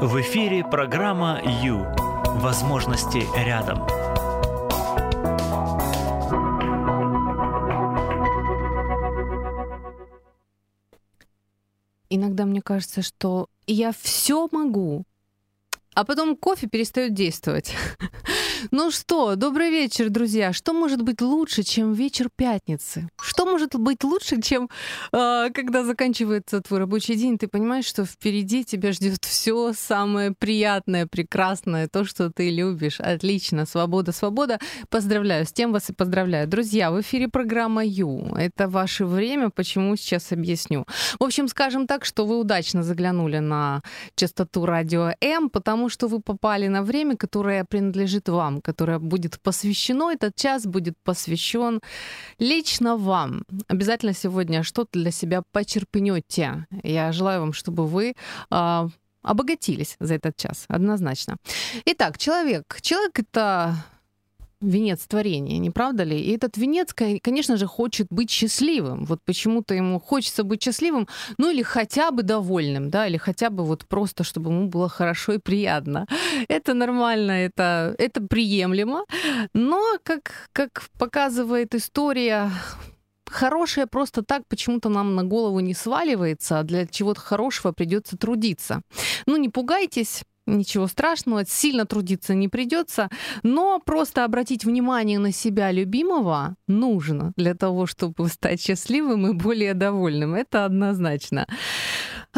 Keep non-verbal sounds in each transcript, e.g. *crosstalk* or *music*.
В эфире программа «Ю». Возможности рядом. Иногда мне кажется, что я все могу, а потом кофе перестает действовать. *laughs* Ну что, добрый вечер, друзья. Что может быть лучше, чем вечер пятницы? Что может быть лучше, чем э, когда заканчивается твой рабочий день, ты понимаешь, что впереди тебя ждет все самое приятное, прекрасное, то, что ты любишь. Отлично, свобода, свобода. Поздравляю, с тем вас и поздравляю. Друзья, в эфире программа Ю. Это ваше время, почему сейчас объясню. В общем, скажем так, что вы удачно заглянули на частоту радио М, потому что вы попали на время, которое принадлежит вам вам, которое будет посвящено, этот час будет посвящен лично вам. Обязательно сегодня что-то для себя почерпнете. Я желаю вам, чтобы вы э, обогатились за этот час, однозначно. Итак, человек. Человек — это венец творения, не правда ли? И этот венец, конечно же, хочет быть счастливым. Вот почему-то ему хочется быть счастливым, ну или хотя бы довольным, да, или хотя бы вот просто, чтобы ему было хорошо и приятно. *laughs* Это нормально, это, это приемлемо. Но, как, как показывает история, хорошее просто так почему-то нам на голову не сваливается, а для чего-то хорошего придется трудиться. Ну, не пугайтесь, Ничего страшного, сильно трудиться не придется, но просто обратить внимание на себя любимого нужно для того, чтобы стать счастливым и более довольным. Это однозначно.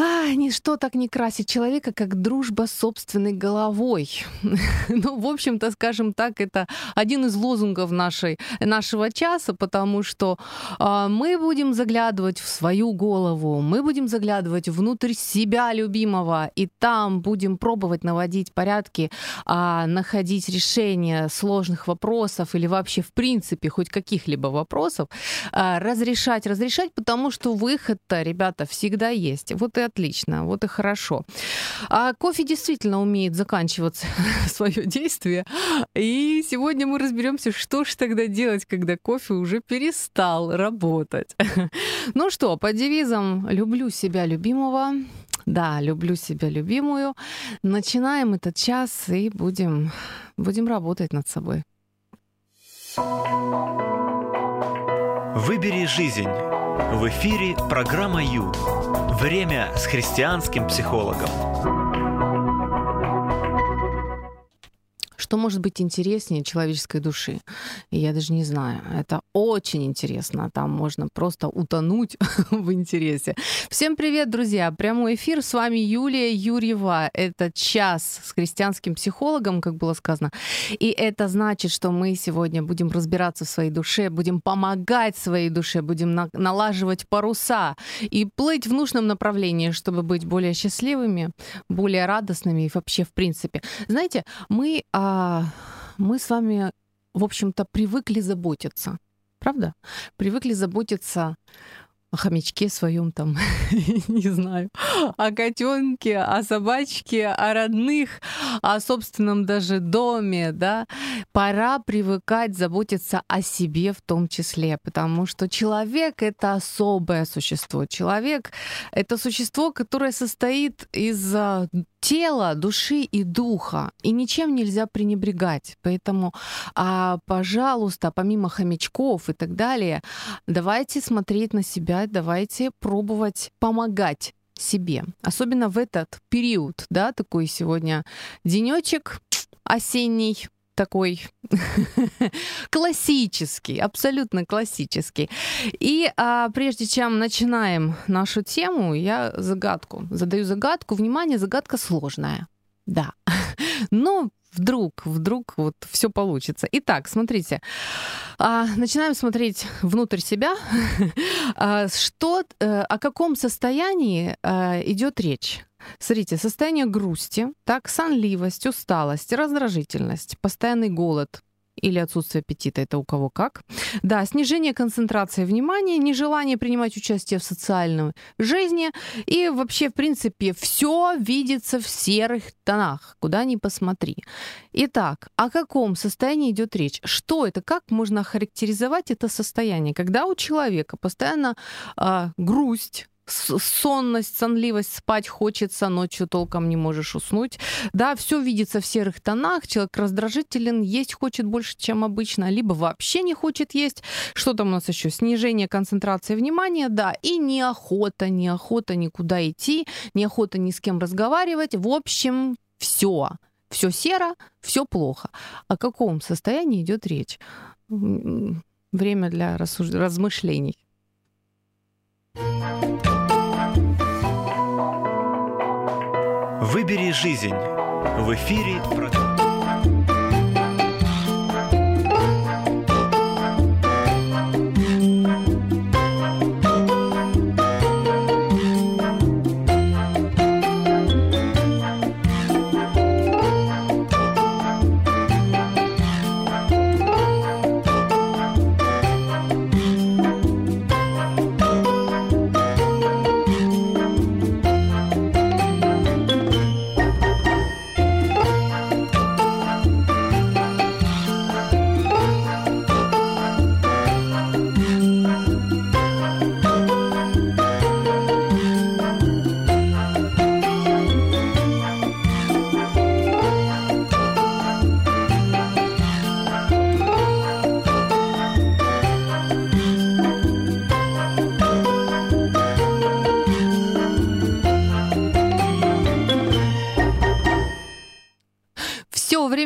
А, ничто так не красит человека, как дружба с собственной головой. *laughs* ну, в общем-то, скажем так, это один из лозунгов нашей, нашего часа, потому что э, мы будем заглядывать в свою голову, мы будем заглядывать внутрь себя любимого, и там будем пробовать наводить порядки, э, находить решения сложных вопросов или вообще, в принципе, хоть каких-либо вопросов, э, разрешать, разрешать, потому что выход-то, ребята, всегда есть. Вот и отлично, вот и хорошо. А кофе действительно умеет заканчиваться *laughs* свое действие. И сегодня мы разберемся, что же тогда делать, когда кофе уже перестал работать. *laughs* ну что, по девизам «люблю себя любимого», да, люблю себя любимую. Начинаем этот час и будем, будем работать над собой. Выбери жизнь. В эфире программа Ю. Время с христианским психологом. Что может быть интереснее человеческой души? Я даже не знаю. Это очень интересно. Там можно просто утонуть *laughs* в интересе. Всем привет, друзья! Прямой эфир. С вами Юлия Юрьева. Это час с христианским психологом, как было сказано. И это значит, что мы сегодня будем разбираться в своей душе, будем помогать своей душе, будем на- налаживать паруса и плыть в нужном направлении, чтобы быть более счастливыми, более радостными и вообще в принципе. Знаете, мы а, мы с вами, в общем-то, привыкли заботиться. Правда? Привыкли заботиться о хомячке своем там, *laughs* не знаю, о котенке, о собачке, о родных, о собственном даже доме, да, пора привыкать заботиться о себе в том числе, потому что человек — это особое существо. Человек — это существо, которое состоит из а, тела, души и духа, и ничем нельзя пренебрегать. Поэтому, а, пожалуйста, помимо хомячков и так далее, давайте смотреть на себя, давайте пробовать помогать себе. Особенно в этот период, да, такой сегодня денечек осенний, такой *laughs* классический, абсолютно классический. И а, прежде чем начинаем нашу тему, я загадку задаю загадку. Внимание, загадка сложная. Да. *laughs* Но вдруг, вдруг вот все получится. Итак, смотрите, а, начинаем смотреть внутрь себя. *laughs* а, что, э, о каком состоянии а, идет речь? Смотрите, состояние грусти, так, сонливость, усталость, раздражительность, постоянный голод, или отсутствие аппетита, это у кого как. Да, снижение концентрации внимания, нежелание принимать участие в социальной жизни и вообще, в принципе, все видится в серых тонах, куда ни посмотри. Итак, о каком состоянии идет речь? Что это? Как можно характеризовать это состояние? Когда у человека постоянно э, грусть, сонность, сонливость, спать хочется, ночью толком не можешь уснуть. Да, все видится в серых тонах, человек раздражителен, есть хочет больше, чем обычно, либо вообще не хочет есть. Что там у нас еще? Снижение концентрации внимания, да, и неохота, неохота никуда идти, неохота ни с кем разговаривать. В общем, все. Все серо, все плохо. О каком состоянии идет речь? Время для рассуж... размышлений. Выбери жизнь. В эфире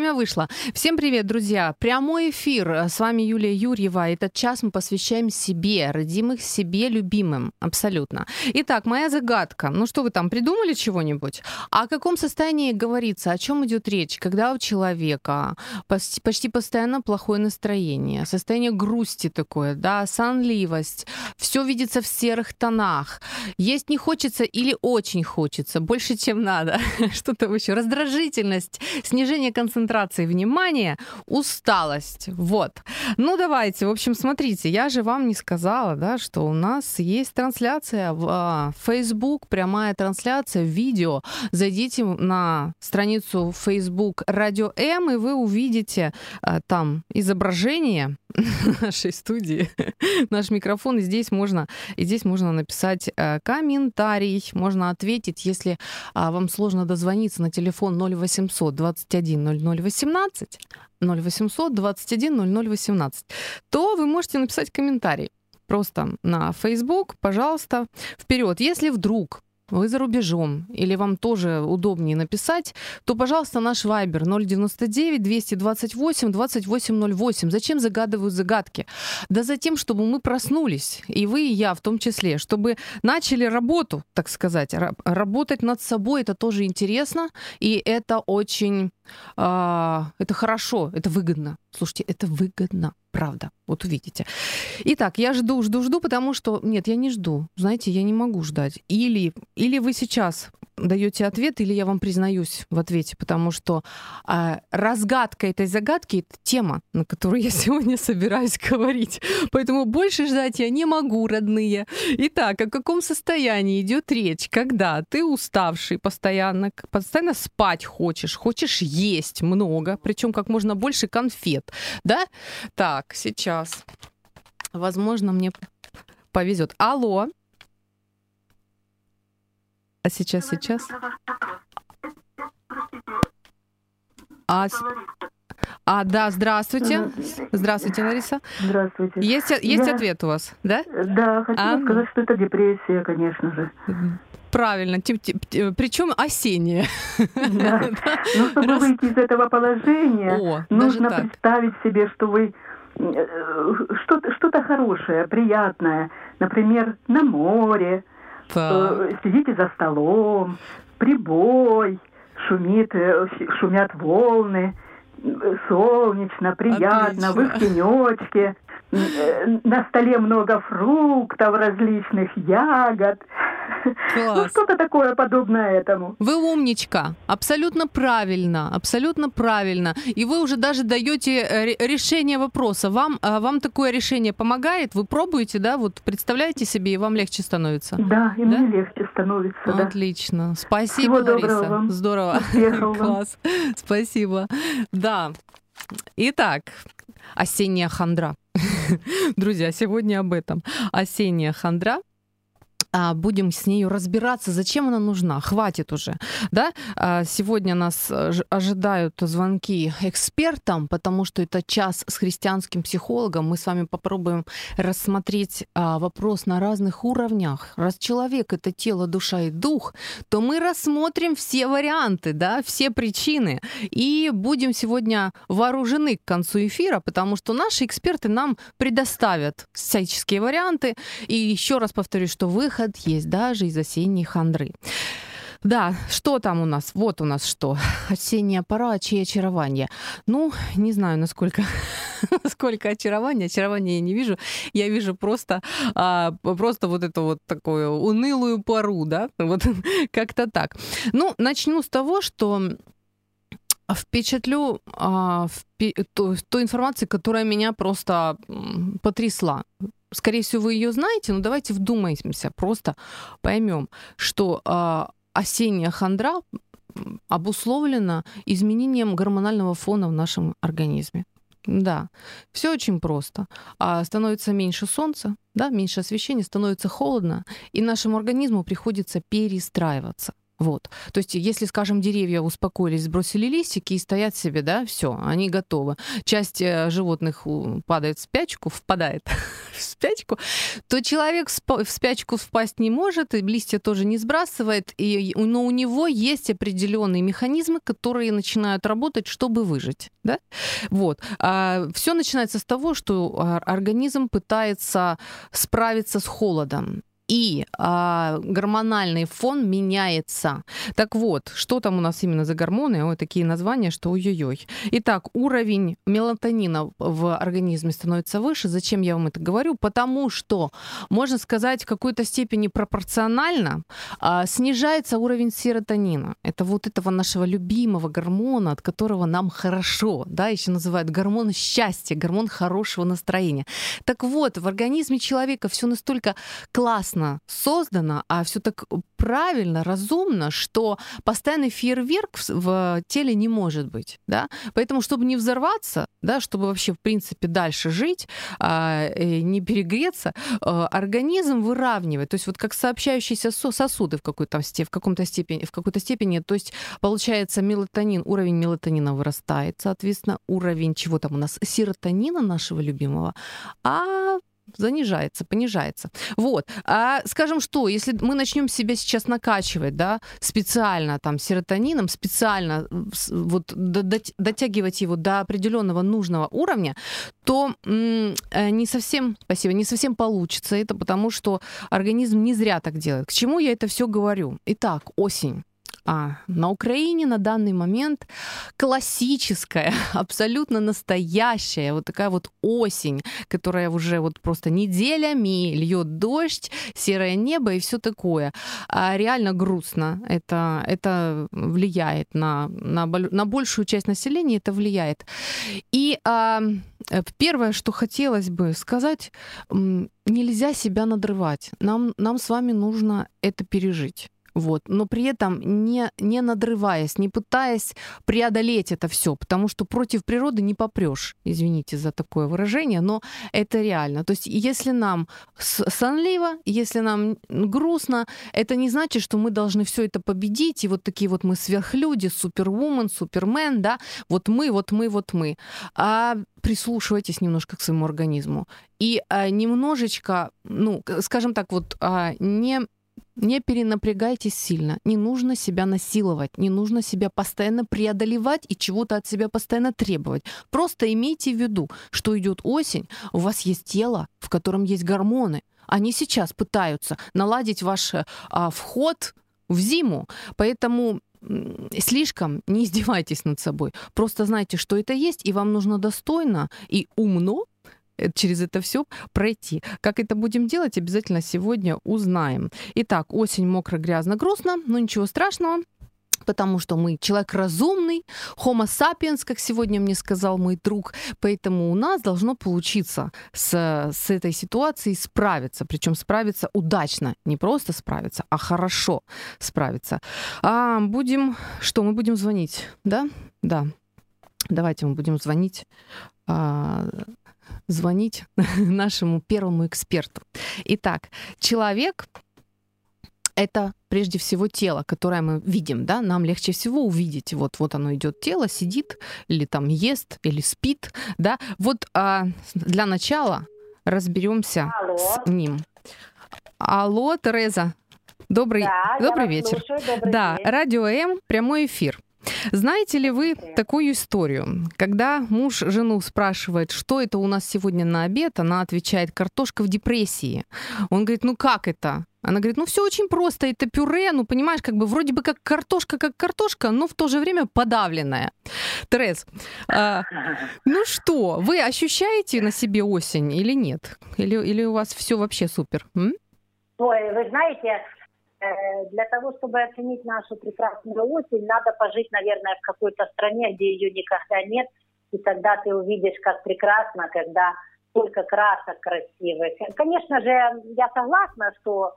продукт. вышло. Всем привет, друзья. Прямой эфир. С вами Юлия Юрьева. Этот час мы посвящаем себе, родимых себе, любимым. Абсолютно. Итак, моя загадка. Ну что вы там, придумали чего-нибудь? О каком состоянии говорится? О чем идет речь? Когда у человека почти, почти постоянно плохое настроение, состояние грусти такое, да, сонливость, все видится в серых тонах. Есть не хочется или очень хочется, больше, чем надо. *laughs* Что-то еще. Раздражительность, снижение концентрации концентрации внимания, усталость. Вот. Ну, давайте, в общем, смотрите, я же вам не сказала, да, что у нас есть трансляция в а, Facebook, прямая трансляция, видео. Зайдите на страницу Facebook Радио М, и вы увидите а, там изображение *laughs* нашей студии, *laughs* наш микрофон, и здесь можно, и здесь можно написать э, комментарий, можно ответить, если а, вам сложно дозвониться на телефон 0800 21 0018, 0800 21 0018, то вы можете написать комментарий просто на Facebook, пожалуйста, вперед. Если вдруг вы за рубежом, или вам тоже удобнее написать, то, пожалуйста, наш вайбер 099 228 2808. Зачем загадывают загадки? Да за тем, чтобы мы проснулись, и вы, и я в том числе, чтобы начали работу, так сказать. Работать над собой это тоже интересно, и это очень... Э, это хорошо, это выгодно. Слушайте, это выгодно правда. Вот увидите. Итак, я жду, жду, жду, потому что... Нет, я не жду. Знаете, я не могу ждать. Или, или вы сейчас даете ответ, или я вам признаюсь в ответе, потому что э, разгадка этой загадки — это тема, на которую я *laughs* сегодня собираюсь говорить. Поэтому больше ждать я не могу, родные. Итак, о каком состоянии идет речь, когда ты уставший постоянно, постоянно спать хочешь, хочешь есть много, причем как можно больше конфет, да? Так, сейчас. Возможно, мне повезет. Алло. А сейчас, сейчас. А, а, да, здравствуйте. Здравствуйте, Лариса. Здравствуйте. Есть, есть Я... ответ у вас, да? Да, хочу а... сказать, что это депрессия, конечно же. Правильно, причем осенняя. *laughs* Да. Ну, чтобы Раз... выйти из этого положения, О, нужно представить себе, что вы э, что-то что хорошее, приятное, например, на море, да. Э, сидите за столом, прибой, шумит, э, шумят волны, солнечно, приятно, Отлично. вы в тенечке, на столе много фруктов различных, ягод. Класс. Ну, что-то такое подобное этому. Вы умничка. Абсолютно правильно. Абсолютно правильно. И вы уже даже даете э, решение вопроса. Вам, а, вам такое решение помогает? Вы пробуете, да? Вот представляете себе, и вам легче становится? Да, и да? мне легче становится, да. Отлично. Спасибо, Всего Лариса. Вам. Здорово. *laughs* Класс. Спасибо. Да. Итак, осенняя хандра. *laughs* Друзья, сегодня об этом. Осенняя хандра будем с нею разбираться, зачем она нужна. Хватит уже. Да? А, сегодня нас э, ожидают звонки экспертам, потому что это час с христианским психологом. Мы с вами попробуем рассмотреть а, вопрос на разных уровнях. Раз человек — это тело, душа и дух, то мы рассмотрим все варианты, да, все причины. И будем сегодня вооружены к концу эфира, потому что наши эксперты нам предоставят всяческие варианты. И еще раз повторюсь, что выход выход есть даже из осенней хандры. Да, что там у нас? Вот у нас что. Осенняя пора, чьи очарование. Ну, не знаю, насколько, *laughs* сколько очарования. Очарования я не вижу. Я вижу просто, а, просто вот эту вот такую унылую пару, да? Вот *laughs* как-то так. Ну, начну с того, что впечатлю а, в, ту, ту информацию, которая меня просто потрясла. Скорее всего, вы ее знаете, но давайте вдумаемся, просто поймем, что а, осенняя хандра обусловлена изменением гормонального фона в нашем организме. Да, все очень просто. А становится меньше солнца, да, меньше освещения, становится холодно, и нашему организму приходится перестраиваться. Вот. То есть, если, скажем, деревья успокоились, сбросили листики и стоят себе, да, все, они готовы. Часть э, животных падает в спячку, впадает *laughs* в спячку, то человек в спячку впасть не может, и листья тоже не сбрасывает, и, но у него есть определенные механизмы, которые начинают работать, чтобы выжить. Да? Вот. А все начинается с того, что организм пытается справиться с холодом и а, гормональный фон меняется. Так вот, что там у нас именно за гормоны? Ой, такие названия, что ой-ой-ой. Итак, уровень мелатонина в организме становится выше. Зачем я вам это говорю? Потому что, можно сказать, в какой-то степени пропорционально а, снижается уровень серотонина. Это вот этого нашего любимого гормона, от которого нам хорошо, да, еще называют гормон счастья, гормон хорошего настроения. Так вот, в организме человека все настолько классно прекрасно создано, а все так правильно, разумно, что постоянный фейерверк в, в теле не может быть. Да? Поэтому, чтобы не взорваться, да, чтобы вообще, в принципе, дальше жить, а, не перегреться, а, организм выравнивает. То есть вот как сообщающиеся сосуды в, какой-то, в, каком-то степени, в какой-то степени. То есть получается мелатонин, уровень мелатонина вырастает, соответственно, уровень чего там у нас, серотонина нашего любимого, а занижается, понижается. Вот. А скажем что, если мы начнем себя сейчас накачивать, да, специально там серотонином, специально вот дотягивать его до определенного нужного уровня, то э, не совсем, спасибо, не совсем получится это, потому что организм не зря так делает. К чему я это все говорю? Итак, осень. А на Украине на данный момент классическая, *laughs* абсолютно настоящая вот такая вот осень, которая уже вот просто неделями льет дождь, серое небо и все такое. А реально грустно. Это, это влияет на, на, на большую часть населения, это влияет. И а, первое, что хотелось бы сказать, нельзя себя надрывать. Нам, нам с вами нужно это пережить. Вот. Но при этом не, не надрываясь, не пытаясь преодолеть это все, потому что против природы не попрешь. Извините за такое выражение, но это реально. То есть если нам сонливо, если нам грустно, это не значит, что мы должны все это победить, и вот такие вот мы сверхлюди, супервумен, супермен, да, вот мы, вот мы, вот мы. А прислушивайтесь немножко к своему организму и а, немножечко, ну, скажем так, вот а, не не перенапрягайтесь сильно, не нужно себя насиловать, не нужно себя постоянно преодолевать и чего-то от себя постоянно требовать. Просто имейте в виду, что идет осень, у вас есть тело, в котором есть гормоны. Они сейчас пытаются наладить ваш а, вход в зиму, поэтому слишком не издевайтесь над собой. Просто знайте, что это есть, и вам нужно достойно и умно Э, через это все пройти. Как это будем делать, обязательно сегодня узнаем. Итак, осень мокро, грязно, грустно, но ничего страшного потому что мы человек разумный, homo sapiens, как сегодня мне сказал мой друг, поэтому у нас должно получиться с, с этой ситуацией справиться, причем справиться удачно, не просто справиться, а хорошо справиться. А, будем, что, мы будем звонить, да? Да. Давайте мы будем звонить а, звонить *laughs* нашему первому эксперту. Итак, человек, это прежде всего тело, которое мы видим, да, нам легче всего увидеть, вот, вот оно идет, тело сидит, или там ест, или спит, да. Вот а, для начала разберемся Алло. с ним. Алло, Тереза. Добрый, да, добрый вечер. Слушаю, добрый да, день. радио М, прямой эфир. Знаете ли вы такую историю? Когда муж жену спрашивает, что это у нас сегодня на обед, она отвечает, картошка в депрессии. Он говорит, ну как это? Она говорит, ну все очень просто, это пюре, ну понимаешь, как бы вроде бы как картошка, как картошка, но в то же время подавленная. Терез, а, ну что, вы ощущаете на себе осень или нет? Или, или у вас все вообще супер? М? Ой, вы знаете, э, для того, чтобы оценить нашу прекрасную осень, надо пожить, наверное, в какой-то стране, где ее никогда нет, и тогда ты увидишь, как прекрасно, когда столько красок красивых. Конечно же, я согласна, что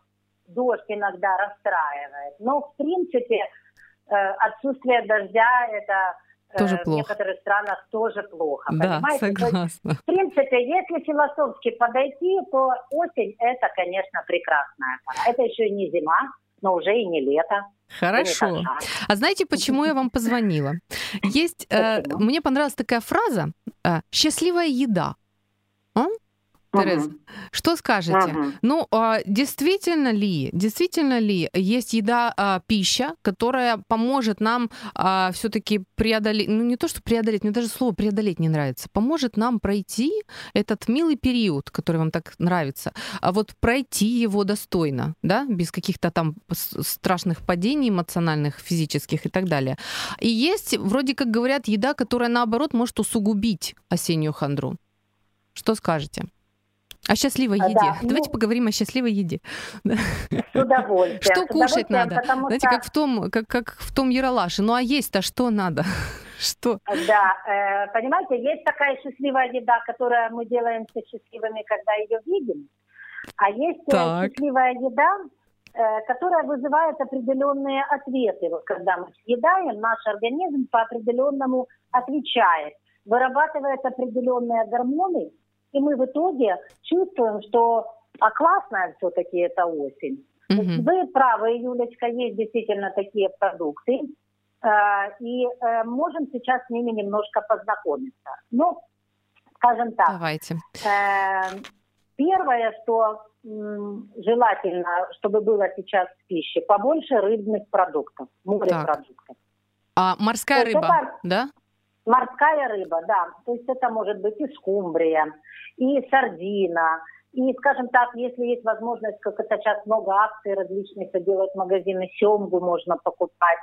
дождь иногда расстраивает. Но, в принципе, э, отсутствие дождя – это э, тоже в плохо. некоторых странах тоже плохо. Да, понимаете? согласна. Есть, в принципе, если философски подойти, то осень – это, конечно, прекрасная пора. Это еще и не зима, но уже и не лето. Хорошо. А знаете, почему я вам позвонила? Есть, э, мне понравилась такая фраза э, «счастливая еда». А? Тереза, угу. что скажете? Угу. Ну, а, действительно ли, действительно ли есть еда, а, пища, которая поможет нам а, все-таки преодолеть, ну не то, что преодолеть, мне даже слово преодолеть не нравится, поможет нам пройти этот милый период, который вам так нравится, а вот пройти его достойно, да, без каких-то там страшных падений эмоциональных, физических и так далее. И есть, вроде как говорят, еда, которая наоборот может усугубить осеннюю хандру. Что скажете? О счастливой еде. Да, Давайте ну, поговорим о счастливой еде. С удовольствием. Что кушать надо? Знаете, что... как в том, как, как в том Яралаше. Ну а есть-то что надо? *laughs* Что? Да, э, понимаете, есть такая счастливая еда, которую мы делаемся счастливыми, когда ее видим. А есть э, так. счастливая еда, э, которая вызывает определенные ответы. Вот когда мы съедаем, наш организм по определенному отвечает, вырабатывает определенные гормоны, и мы в итоге чувствуем, что а классная все-таки эта осень. Mm-hmm. Вы правы, Юлечка, есть действительно такие продукты. Э, и э, можем сейчас с ними немножко познакомиться. Ну, скажем так. Давайте. Э, первое, что желательно, чтобы было сейчас в пище, побольше рыбных продуктов, морепродуктов. А морская рыба, это, да? Морская рыба, да. То есть это может быть и скумбрия, и сардина, и, скажем так, если есть возможность, как это сейчас много акций различных делают магазины, семгу можно покупать.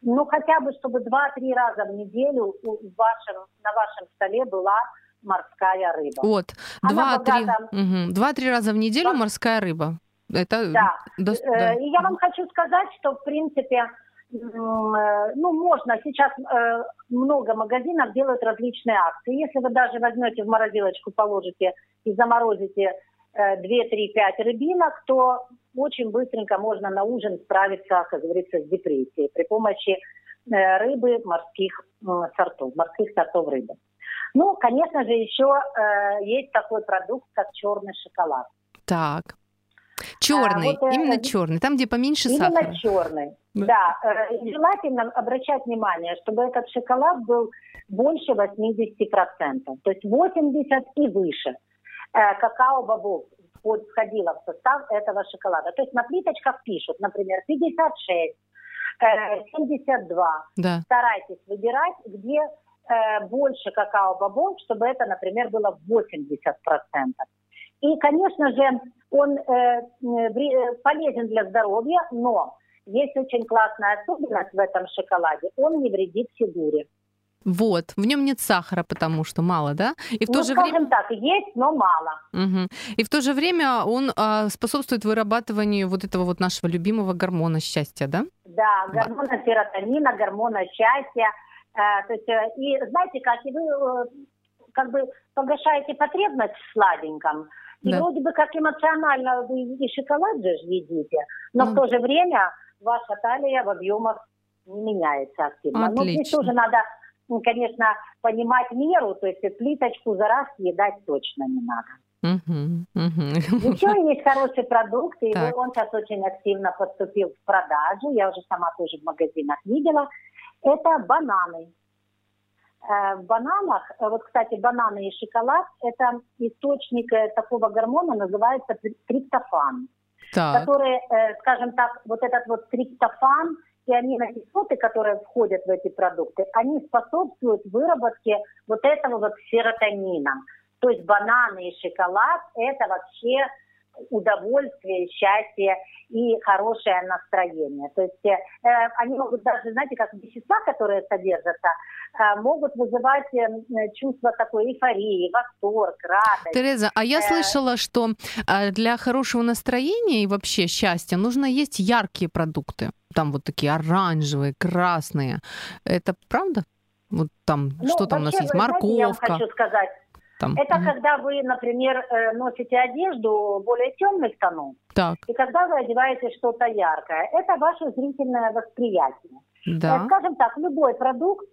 Ну, хотя бы, чтобы два-три раза в неделю в вашем, на вашем столе была морская рыба. Вот, два-три угу. раза в неделю морская рыба. Это да. До... да. И я вам хочу сказать, что, в принципе, Э, ну, можно, сейчас э, много магазинов делают различные акции. Если вы даже возьмете в морозилочку, положите и заморозите 2, 3, 5 рыбинок, то очень быстренько можно на ужин справиться, как говорится, с депрессией при помощи э, рыбы морских сортов, морских сортов рыбы. Ну, конечно же, еще э, есть такой продукт, как черный шоколад. Так. Черный, а, вот, именно э, черный, там, где поменьше именно сахара. Именно черный, да. Э, желательно обращать внимание, чтобы этот шоколад был больше 80%, то есть 80 и выше. Э, какао-бобов входило в состав этого шоколада. То есть на плиточках пишут, например, 56, 72. Да. Старайтесь выбирать, где больше какао-бобов, чтобы это, например, было 80%. И, конечно же, он э, э, полезен для здоровья, но есть очень классная особенность в этом шоколаде. Он не вредит фигуре. Вот, в нем нет сахара, потому что мало, да? И в ну, то же время... так, есть, но мало. Угу. И в то же время он а, способствует вырабатыванию вот этого вот нашего любимого гормона счастья, да? Да, гормона серотонина, гормона счастья. Э, то есть, э, и знаете как, и вы э, как бы погашаете потребность в сладеньком, и да. вроде бы как эмоционально вы и шоколад же едите, но mm. в то же время ваша талия в объемах не меняется активно. Отлично. Но здесь тоже надо, конечно, понимать меру, то есть плиточку за раз съедать точно не надо. Еще *laughs* есть хороший продукт, и так. он сейчас очень активно поступил в продажу. Я уже сама тоже в магазинах видела. Это бананы. Э, в бананах, э, вот, кстати, бананы и шоколад, это источник э, такого гормона, называется триптофан, так. который, скажем так, вот этот вот триптофан и аминокислоты, которые входят в эти продукты, они способствуют выработке вот этого вот серотонина. То есть бананы и шоколад – это вообще удовольствие, счастье и хорошее настроение. То есть э, они могут даже, знаете, как вещества, которые содержатся, э, могут вызывать э, чувство такой эйфории, восторг, радость. Тереза, а я э, слышала, что э, для хорошего настроения и вообще счастья нужно есть яркие продукты. Там вот такие оранжевые, красные. Это правда? Вот там, ну, что там у нас есть? Морковка. Знаете, я вам хочу сказать, там. Это mm когда вы, например, э, носите одежду более темных тонов, так. и когда вы одеваете что-то яркое. Это ваше зрительное восприятие. Да. Э, скажем так, любой продукт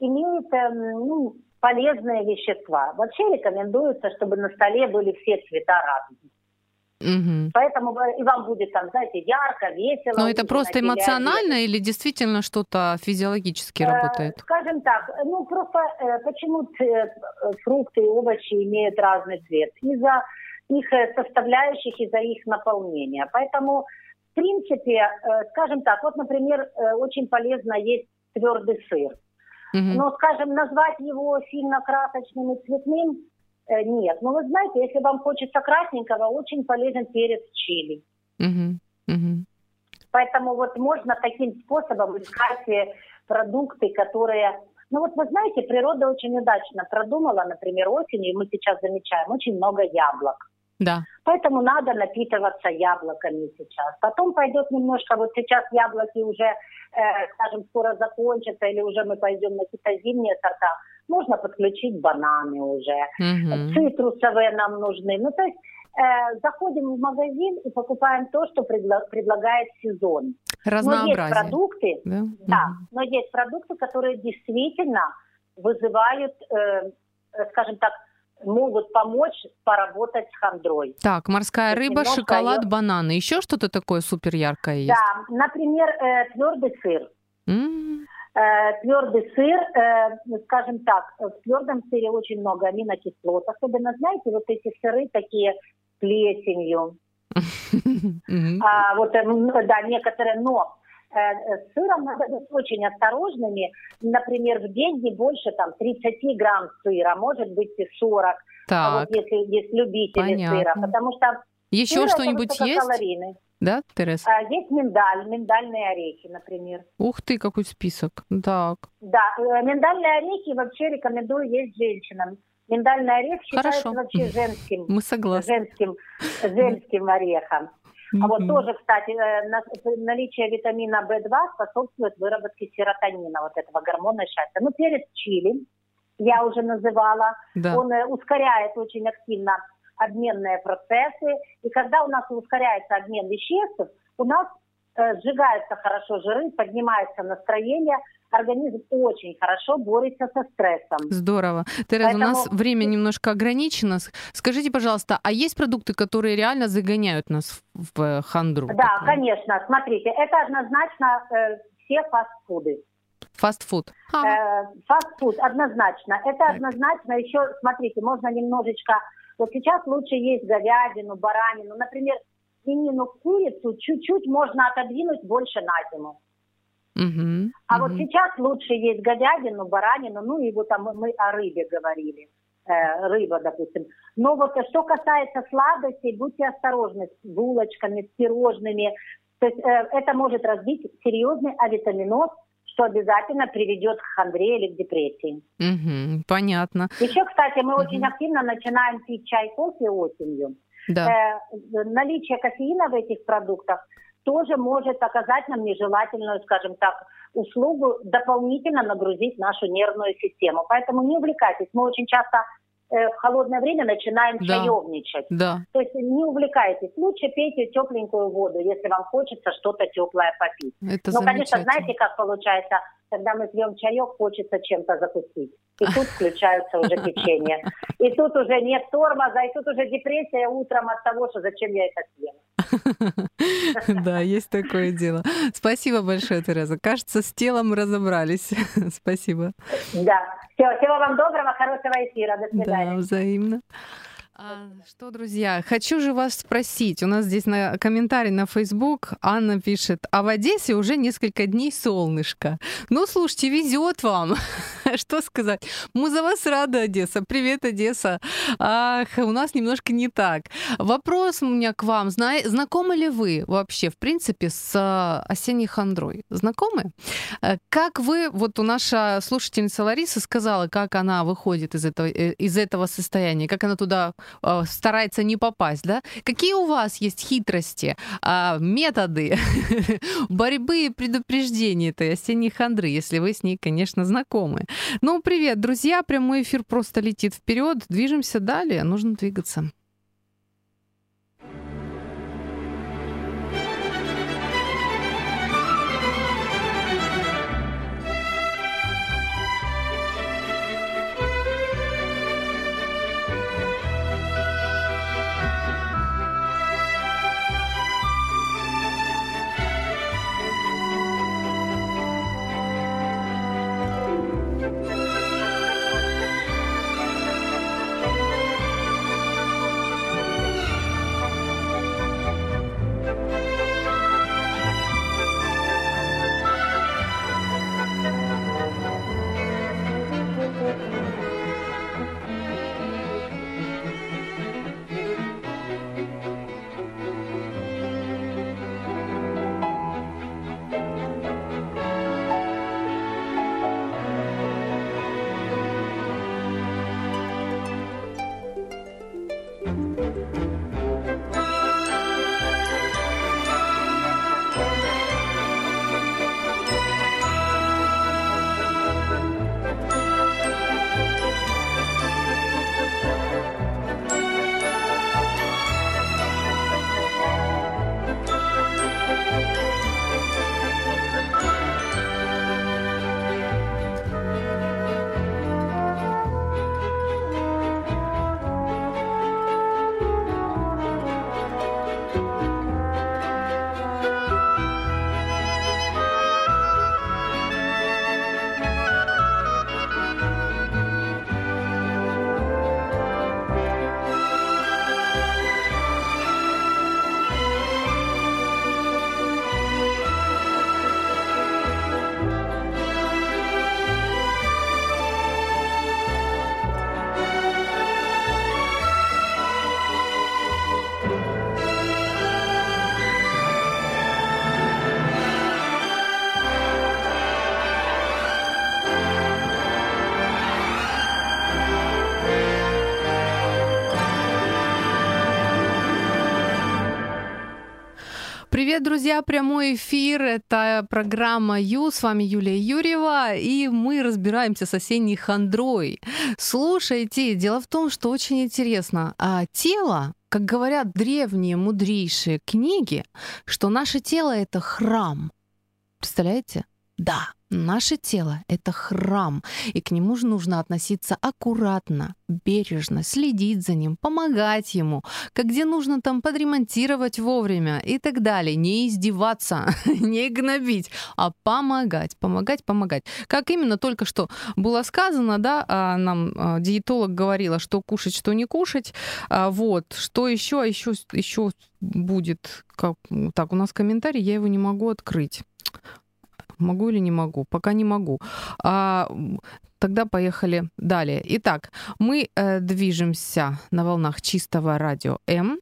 имеет эм, ну, полезные вещества. Вообще рекомендуется, чтобы на столе были все цвета радуги. Угу. Поэтому и вам будет там, знаете, ярко, весело. Но это просто эмоционально или действительно что-то физиологически э, работает? Скажем так, ну просто э, почему э, фрукты и овощи имеют разный цвет? Из-за их составляющих, из-за их наполнения. Поэтому, в принципе, скажем так, вот, например, очень полезно есть твердый сыр. Угу. Но, скажем, назвать его сильно красочным и цветным Э, нет. Но вы знаете, если вам хочется красненького, очень полезен перец чили. Угу. Угу. Поэтому вот можно таким способом искать э, продукты, которые... Ну вот вы знаете, природа очень удачно продумала, например, осенью, мы сейчас замечаем, очень много яблок. Да. Поэтому надо напитываться яблоками сейчас. Потом пойдет немножко, вот сейчас яблоки уже, э, скажем, скоро закончатся, или уже мы пойдем на какие-то зимние сорта можно подключить бананы уже, угу. цитрусовые нам нужны. Ну, то есть э, заходим в магазин и покупаем то, что предла- предлагает сезон. Разнообразие. Но есть продукты, да, да угу. но есть продукты, которые действительно вызывают, э, скажем так, могут помочь поработать с хандрой. Так, морская рыба, шоколад, ее... бананы. Еще что-то такое супер яркое есть? Да, например, э, твердый сыр. Mm. Э, твердый сыр, э, скажем так, в твердом сыре очень много аминокислот. Особенно, знаете, вот эти сыры такие с плесенью. А, вот, э, да, некоторые, но с сыром надо быть очень осторожными. Например, в день не больше там 30 грамм сыра, может быть и 40. Так. А вот если есть любители Понятно. сыра. Потому что еще что-нибудь есть? Да, Терesa? А, есть миндаль, миндальные орехи, например. Ух ты, какой список. Так. Да, э, миндальные орехи вообще рекомендую есть женщинам. Миндальный орех считается Хорошо. вообще женским. Мы согласны. Женским, женским орехом. А вот тоже, кстати, э, наличие витамина В2 способствует выработке серотонина, вот этого гормона счастья. Ну, перец чили, я уже называла, да. он э, ускоряет очень активно обменные процессы. И когда у нас ускоряется обмен веществ, у нас э, сжигаются хорошо жиры, поднимается настроение, организм очень хорошо борется со стрессом. Здорово. Тереза, Поэтому... у нас время немножко ограничено. Скажите, пожалуйста, а есть продукты, которые реально загоняют нас в хандру? Да, конечно. Смотрите, это однозначно э, все фастфуды. Фастфуд. Э, фастфуд, однозначно. Это так. однозначно еще, смотрите, можно немножечко вот сейчас лучше есть говядину, баранину. Например, свинину, курицу чуть-чуть можно отодвинуть больше на зиму. Uh-huh, а uh-huh. вот сейчас лучше есть говядину, баранину, ну и вот там мы о рыбе говорили, э, рыба, допустим. Но вот что касается сладостей, будьте осторожны с булочками, с пирожными. То есть э, это может разбить серьезный авитаминоз, что обязательно приведет к хандре или к депрессии. Угу, понятно. Еще, кстати, мы угу. очень активно начинаем пить чай, кофе осенью. Да. Э, наличие кофеина в этих продуктах тоже может оказать нам нежелательную, скажем так, услугу дополнительно нагрузить нашу нервную систему. Поэтому не увлекайтесь. Мы очень часто в холодное время начинаем да. чаевничать. Да. То есть не увлекайтесь. Лучше пейте тепленькую воду, если вам хочется что-то теплое попить. Это Но, конечно, знаете, как получается, когда мы пьем чаек, хочется чем-то закусить. И тут *laughs* включаются уже течения. И тут уже нет тормоза, и тут уже депрессия утром от того, что зачем я это съела. *laughs* Да, есть такое дело. Спасибо большое, Тереза. Кажется, с телом разобрались. *laughs* Спасибо. Да. Все, всего вам доброго, хорошего эфира. До свидания. Да, взаимно. А, что, друзья, хочу же вас спросить. У нас здесь на комментарий на Facebook Анна пишет, а в Одессе уже несколько дней солнышко. Ну, слушайте, везет вам. *laughs* *laughs* что сказать? Мы за вас рады, Одесса. Привет, Одесса. Ах, у нас немножко не так. Вопрос у меня к вам. Зна... Знакомы ли вы вообще, в принципе, с а, осенней хандрой? Знакомы? Э, как вы, вот у наша слушательница Лариса сказала, как она выходит из этого, э, из этого состояния, как она туда Э, старается не попасть, да? Какие у вас есть хитрости, а, методы *laughs* борьбы и предупреждения этой осенней хандры, если вы с ней, конечно, знакомы? Ну, привет, друзья, прямой эфир просто летит вперед, движемся далее, нужно двигаться. Привет, друзья! Прямой эфир. Это программа Ю. С вами Юлия Юрьева. И мы разбираемся с осенней хандрой. Слушайте, дело в том, что очень интересно. А тело, как говорят древние мудрейшие книги, что наше тело — это храм. Представляете? Да, Наше тело — это храм, и к нему же нужно относиться аккуратно, бережно, следить за ним, помогать ему, как где нужно там подремонтировать вовремя и так далее. Не издеваться, *laughs* не гнобить, а помогать, помогать, помогать. Как именно только что было сказано, да, а нам а, диетолог говорила, что кушать, что не кушать. А вот, что еще, еще, еще будет. Как, так, у нас комментарий, я его не могу открыть. Могу или не могу? Пока не могу. А, тогда поехали далее. Итак, мы э, движемся на волнах чистого радио М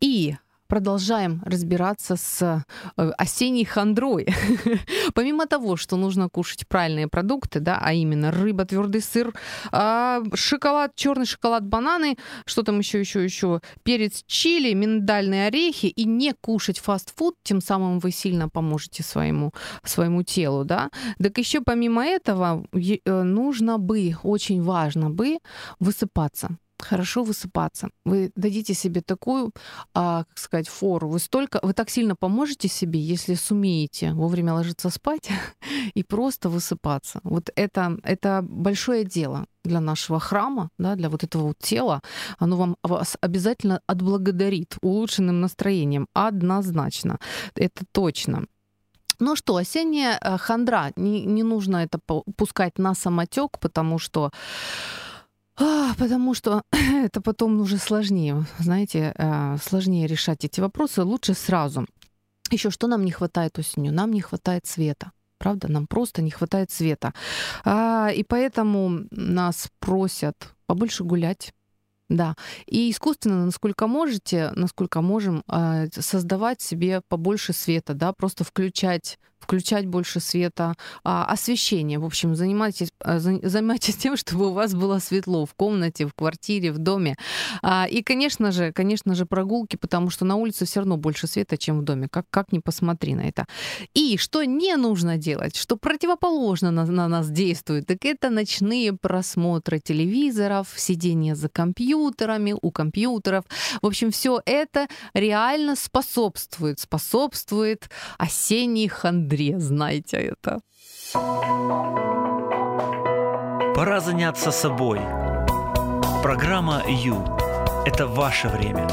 и продолжаем разбираться с э, осенней хандрой. *laughs* Помимо того, что нужно кушать правильные продукты, да, а именно рыба, твердый сыр, а, шоколад, черный шоколад, бананы, что там еще, еще, еще, перец, чили, миндальные орехи и не кушать фастфуд, тем самым вы сильно поможете своему, своему телу, да. Так еще помимо этого э, нужно бы, очень важно бы высыпаться хорошо высыпаться. Вы дадите себе такую, а, как сказать, фору. Вы столько, вы так сильно поможете себе, если сумеете вовремя ложиться спать *laughs* и просто высыпаться. Вот это, это большое дело для нашего храма, да, для вот этого вот тела. Оно вам вас обязательно отблагодарит улучшенным настроением. Однозначно. Это точно. Ну что, осенняя э, хандра, не, не нужно это пускать на самотек, потому что а, потому что *clears throat* это потом уже сложнее, знаете, э, сложнее решать эти вопросы. Лучше сразу. Еще что нам не хватает осенью? Нам не хватает света. Правда, нам просто не хватает света. А, и поэтому нас просят побольше гулять, да. И искусственно, насколько можете, насколько можем, э, создавать себе побольше света, да, просто включать включать больше света, а, освещение. В общем, занимайтесь, а, занимайтесь тем, чтобы у вас было светло в комнате, в квартире, в доме. А, и, конечно же, конечно же, прогулки, потому что на улице все равно больше света, чем в доме. Как, как ни посмотри на это. И что не нужно делать, что противоположно на, на нас действует, так это ночные просмотры телевизоров, сидение за компьютерами, у компьютеров. В общем, все это реально способствует, способствует осенней хандре игре, знайте это. Пора заняться собой. Программа «Ю» — это ваше время.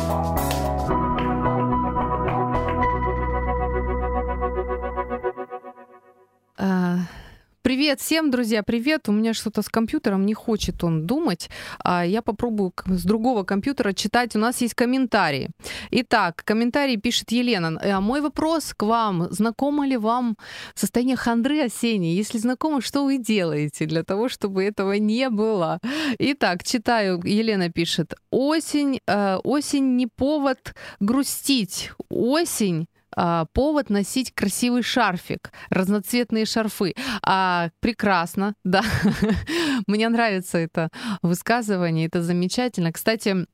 Привет всем, друзья, привет. У меня что-то с компьютером, не хочет он думать. А я попробую с другого компьютера читать. У нас есть комментарии. Итак, комментарий пишет Елена. А мой вопрос к вам. Знакомо ли вам состояние хандры осенней? Если знакомо, что вы делаете для того, чтобы этого не было? Итак, читаю. Елена пишет. Осень, э, осень не повод грустить. Осень а, повод носить красивый шарфик, разноцветные шарфы. А, прекрасно, *laughs* да. Мне нравится это высказывание, это замечательно. Кстати,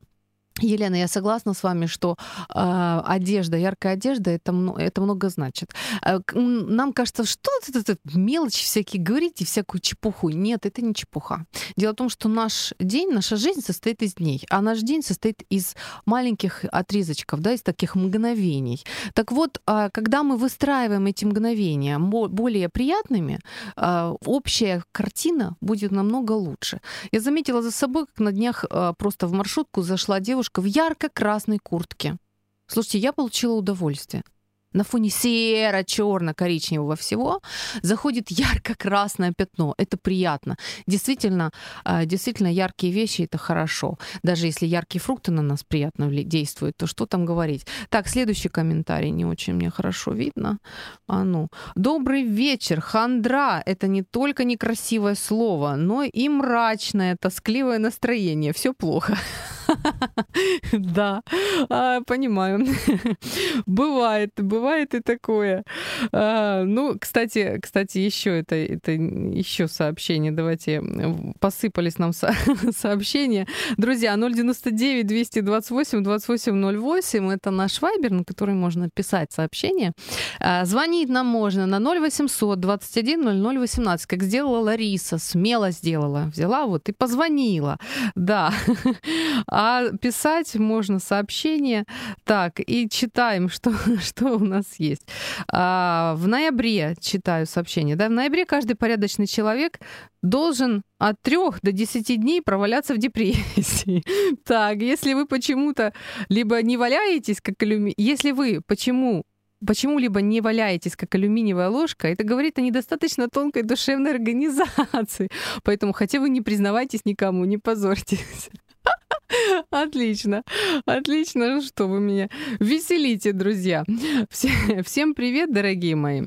Елена, я согласна с вами, что э, одежда, яркая одежда, это, это много значит. Э, нам кажется, что это, это мелочи всякие говорите, всякую чепуху. Нет, это не чепуха. Дело в том, что наш день, наша жизнь состоит из дней, а наш день состоит из маленьких отрезочков, да, из таких мгновений. Так вот, э, когда мы выстраиваем эти мгновения более приятными, э, общая картина будет намного лучше. Я заметила за собой, как на днях э, просто в маршрутку зашла девушка, девушка в ярко-красной куртке. Слушайте, я получила удовольствие на фоне серо-черно-коричневого всего заходит ярко-красное пятно. Это приятно. Действительно, а, действительно яркие вещи — это хорошо. Даже если яркие фрукты на нас приятно действуют, то что там говорить? Так, следующий комментарий не очень мне хорошо видно. А ну. Добрый вечер. Хандра — это не только некрасивое слово, но и мрачное, тоскливое настроение. Все плохо. *laughs* *laughs* Да, а, понимаю. *laughs* Бывает, бывает и такое. А, ну, кстати, кстати, еще это, это еще сообщение. Давайте посыпались нам *laughs* сообщения. Друзья, 099 228 2808 это наш вайбер, на который можно писать сообщение. А, звонить нам можно на 0800 21 0018, как сделала Лариса, смело сделала. Взяла вот и позвонила. Да. А писать можно сообщение. Так, и читаем, *laughs* что, что у нас есть. А, в ноябре читаю сообщение. Да, в ноябре каждый порядочный человек должен от трех до десяти дней проваляться в депрессии. *laughs* Так, если вы почему-то либо не валяетесь, как алюминий, если вы почему почему-либо не валяетесь, как алюминиевая ложка, это говорит о недостаточно тонкой душевной организации. *laughs* Поэтому хотя вы не признавайтесь никому, не позорьтесь. *laughs* Отлично, отлично, что вы меня веселите, друзья. Всем привет, дорогие мои.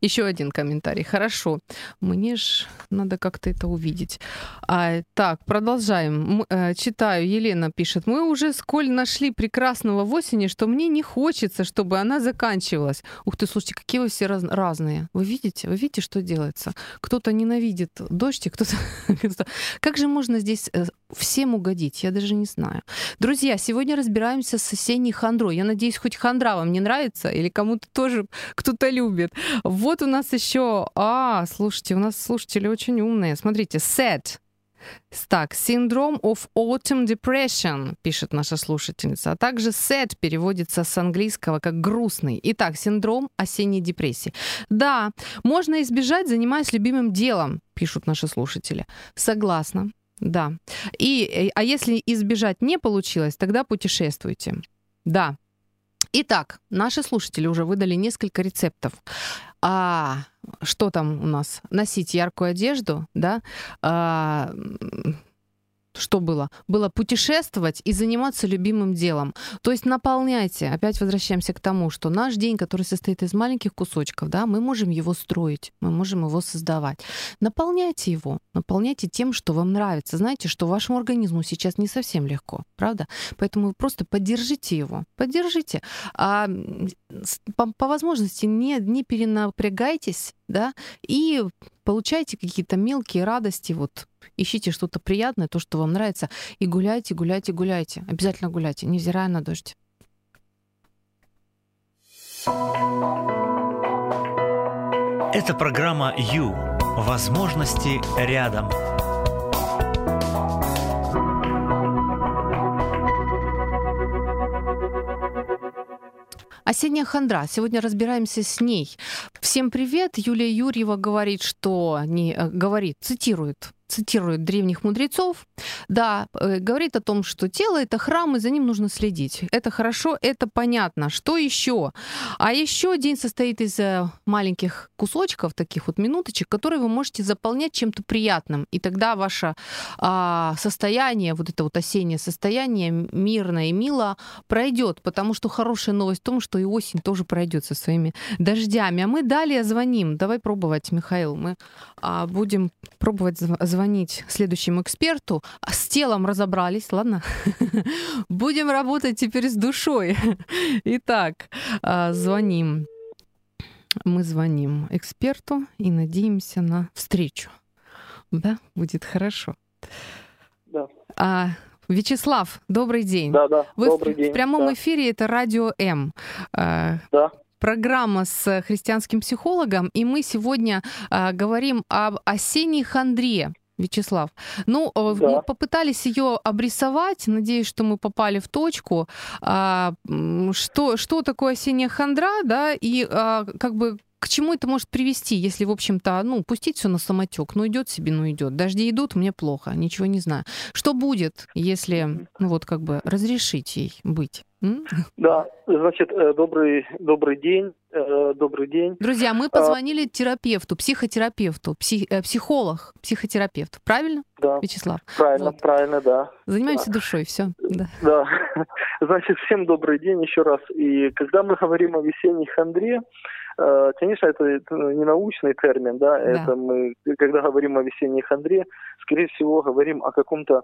Еще один комментарий. Хорошо. Мне ж надо как-то это увидеть. А, так, продолжаем. М- э, читаю. Елена пишет. Мы уже сколь нашли прекрасного в осени, что мне не хочется, чтобы она заканчивалась. Ух ты, слушайте, какие вы все раз- разные. Вы видите? Вы видите, что делается? Кто-то ненавидит дождь, *laughs* кто-то... как же можно здесь э, всем угодить? Я даже не знаю. Друзья, сегодня разбираемся с осенней хандрой. Я надеюсь, хоть хандра вам не нравится или кому-то тоже кто-то любит. Вот у нас еще... А, слушайте, у нас слушатели очень умные. Смотрите, set. Так, синдром of autumn depression, пишет наша слушательница. А также sad переводится с английского как грустный. Итак, синдром осенней депрессии. Да, можно избежать, занимаясь любимым делом, пишут наши слушатели. Согласна. Да. И, э, а если избежать не получилось, тогда путешествуйте. Да. Итак, наши слушатели уже выдали несколько рецептов. А что там у нас? Носить яркую одежду, да? А, что было? Было путешествовать и заниматься любимым делом. То есть наполняйте. Опять возвращаемся к тому, что наш день, который состоит из маленьких кусочков, да, мы можем его строить, мы можем его создавать. Наполняйте его, наполняйте тем, что вам нравится. Знаете, что вашему организму сейчас не совсем легко, правда? Поэтому вы просто поддержите его, поддержите. А по, по возможности не, не перенапрягайтесь, да, и получайте какие-то мелкие радости, вот ищите что-то приятное, то, что вам нравится, и гуляйте, гуляйте, гуляйте. Обязательно гуляйте, невзирая на дождь. Это программа «Ю». Возможности рядом. Осенняя хандра. Сегодня разбираемся с ней. Всем привет. Юлия Юрьева говорит, что не э, говорит, цитирует цитирует древних мудрецов, да, э, говорит о том, что тело это храм, и за ним нужно следить. Это хорошо, это понятно. Что еще? А еще день состоит из э, маленьких кусочков, таких вот минуточек, которые вы можете заполнять чем-то приятным. И тогда ваше а, состояние, вот это вот осеннее состояние, мирное и мило, пройдет. Потому что хорошая новость в том, что и осень тоже пройдет со своими дождями. А мы далее звоним. Давай пробовать, Михаил. Мы а, будем пробовать звонить звонить следующему эксперту. А с телом разобрались, ладно? *laughs* Будем работать теперь с душой. *laughs* Итак, а, звоним. Мы звоним эксперту и надеемся на встречу. Да, будет хорошо. Да. А, Вячеслав, добрый день. Да, да. Вы добрый в, день. в прямом да. эфире это радио М. А, да программа с христианским психологом, и мы сегодня а, говорим об осенней хандре. Вячеслав. Ну, э, да. мы попытались ее обрисовать. Надеюсь, что мы попали в точку. А, что, что такое осенняя хандра, да, и а, как бы к чему это может привести, если, в общем-то, ну, пустить все на самотек, ну, идет себе, ну, идет. Дожди идут, мне плохо, ничего не знаю. Что будет, если, ну, вот, как бы, разрешить ей быть? Да, значит, э, добрый, добрый день, э, добрый день. Друзья, мы а, позвонили терапевту, психотерапевту, псих, э, психолог, психотерапевт, правильно, да, Вячеслав? Правильно, вот. правильно, да. Занимаемся да. душой, все. Да. да, *laughs* значит, всем добрый день еще раз. И когда мы говорим о весенней хандре, Конечно, это не научный термин, да, да. это мы, когда говорим о весенней хандре, скорее всего, говорим о каком-то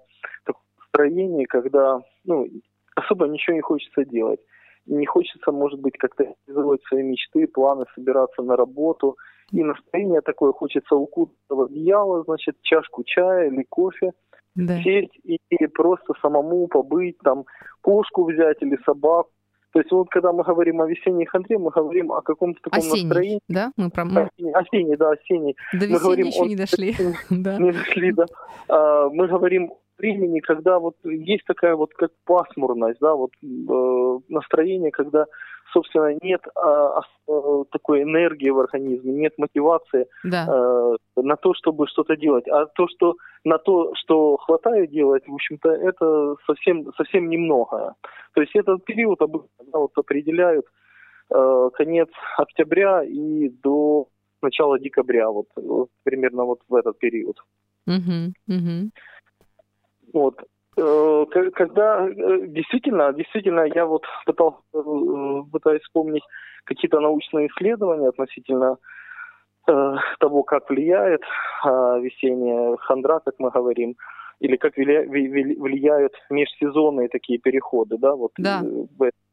строении, когда, ну, особо ничего не хочется делать. Не хочется, может быть, как-то реализовать свои мечты, планы, собираться на работу. И настроение такое, хочется укутаться в одеяло, значит, чашку чая или кофе, да. сесть и, и просто самому побыть, там, кошку взять или собаку. То есть вот когда мы говорим о весенней хандре, мы говорим о каком-то таком осенний, настроении. да? Мы про... осенний, осенний, да, осенний. До мы говорим еще не дошли. *laughs* Не дошли, да. А, мы говорим времени, когда вот есть такая вот как пасмурность, да, вот э, настроение, когда, собственно, нет э, э, такой энергии в организме, нет мотивации да. э, на то, чтобы что-то делать, а то, что на то, что хватает делать, в общем-то, это совсем совсем немного. То есть этот период обычно да, вот определяют э, конец октября и до начала декабря, вот, вот примерно вот в этот период. Угу, угу. Вот. Э, когда э, действительно, действительно, я вот пытался, э, пытаюсь вспомнить какие-то научные исследования относительно того, как влияет весенняя хандра, как мы говорим, или как влияют межсезонные такие переходы, да, вот да.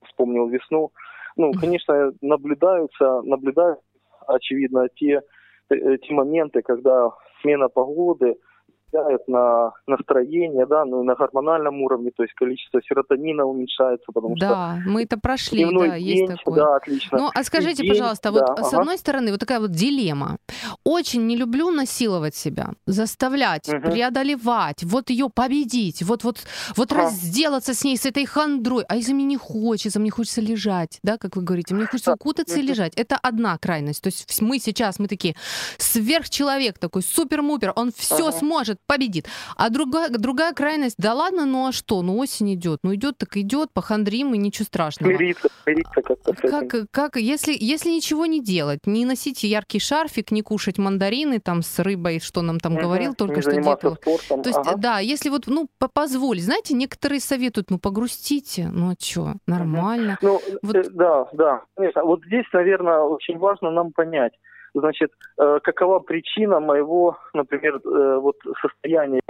вспомнил весну. Ну, конечно, наблюдаются, наблюдаются, очевидно, те, те моменты, когда смена погоды – влияет на настроение, да, ну и на гормональном уровне, то есть количество серотонина уменьшается, потому да, что... Да, мы это прошли, да, день, есть такое. Да, отлично. Ну, а скажите, день, пожалуйста, да, вот ага. с одной стороны, вот такая вот дилемма. Очень не люблю насиловать себя, заставлять, угу. преодолевать, вот ее победить, вот, вот, вот ага. разделаться с ней, с этой хандрой. А если мне не хочется, мне хочется лежать, да, как вы говорите, мне хочется укутаться и лежать. Это одна крайность. То есть мы сейчас, мы такие, сверхчеловек такой, супер-мупер, он все ага. сможет, победит. А другая, другая крайность, да ладно, ну а что, ну осень идет, ну идет так идет, похандрим и ничего страшного. Смириться, смириться как-то. Как, как, если, если ничего не делать, не носить яркий шарфик, не кушать мандарины там с рыбой, что нам там угу, говорил только что дед. То есть, ага. да, если вот, ну, позволь, знаете, некоторые советуют, ну, погрустите, ну, а что, нормально. Ну, вот... Э, да, да, конечно. Вот здесь, наверное, очень важно нам понять, значит, э, какова причина моего, например, э, вот состояния,